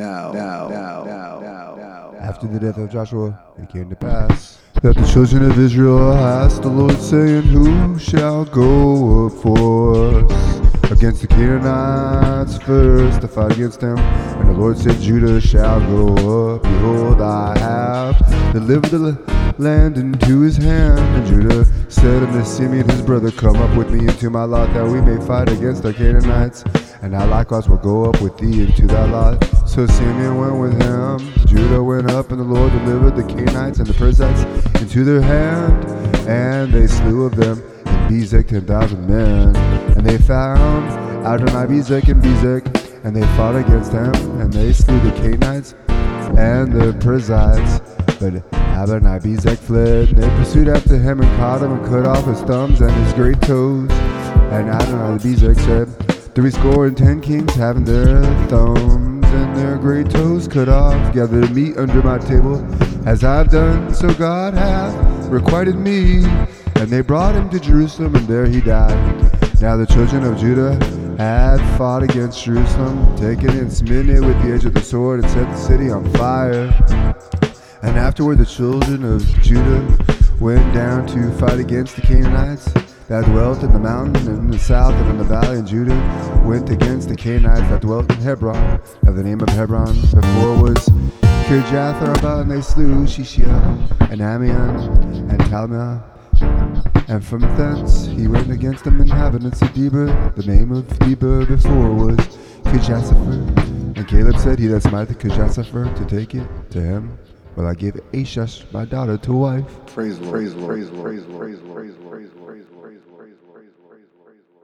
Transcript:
now, now, now, now, now, now. After the death of Joshua, it came to pass that the children of Israel asked the Lord, saying, Who shall go up for us against the Canaanites first to fight against them? And the Lord said, Judah shall go up. Behold, I have delivered the land into his hand. And Judah said unto Simeon his brother, Come up with me into my lot, that we may fight against the Canaanites. And I likewise will go up with thee into thy lot. So Simeon went with him. Judah went up, and the Lord delivered the Canaanites and the Perizzites into their hand. And they slew of them in Bezek ten thousand men. And they found Adonibezek and Bezek, and they fought against them, and they slew the Canaanites and the Perizzites. But Adonibezek fled, they pursued after him and caught him and cut off his thumbs and his great toes. And Adonibezek said, Three score and ten kings having their thumbs and their great toes cut off, gathered meat under my table, as I've done, so God hath requited me. And they brought him to Jerusalem, and there he died. Now the children of Judah had fought against Jerusalem, taken and smitten it with the edge of the sword, and set the city on fire. And afterward the children of Judah went down to fight against the Canaanites that dwelt in the mountain and in the south and in the valley, and Judah went against the Canaanites that dwelt in Hebron. Now the name of Hebron before was Kirjatharba, and they slew Sheshai and Ahiman and Talmai. And from thence he went against the inhabitants of Debir. The name of Debir before was Kirjathsepher. And Caleb said, He that smiteth Kirjathsepher to take it to him, Will I give Achsah my daughter to wife? Praise Lord. Praise Lord. Praise Lord. Praise Lord. Praise Lord. Praise Lord. Praise Lord. Praise Lord. Praise Lord. Praise Lord.